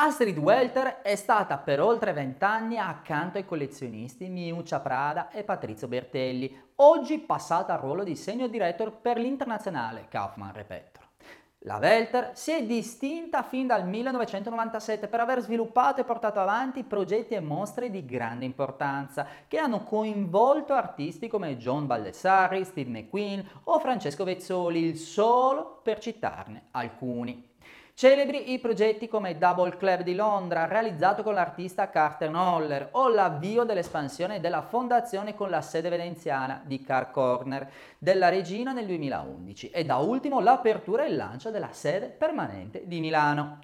Astrid Welter è stata per oltre vent'anni accanto ai collezionisti Miuccia Prada e Patrizio Bertelli, oggi passata al ruolo di senior director per l'internazionale Kaufmann Repetto. La Welter si è distinta fin dal 1997 per aver sviluppato e portato avanti progetti e mostre di grande importanza che hanno coinvolto artisti come John Baldessari, Steve McQueen o Francesco Vezzoli, solo per citarne alcuni. Celebri i progetti come Double Club di Londra, realizzato con l'artista Carter Noller, o l'avvio dell'espansione della fondazione con la sede veneziana di Car Corner della Regina nel 2011 e da ultimo l'apertura e il lancio della sede permanente di Milano.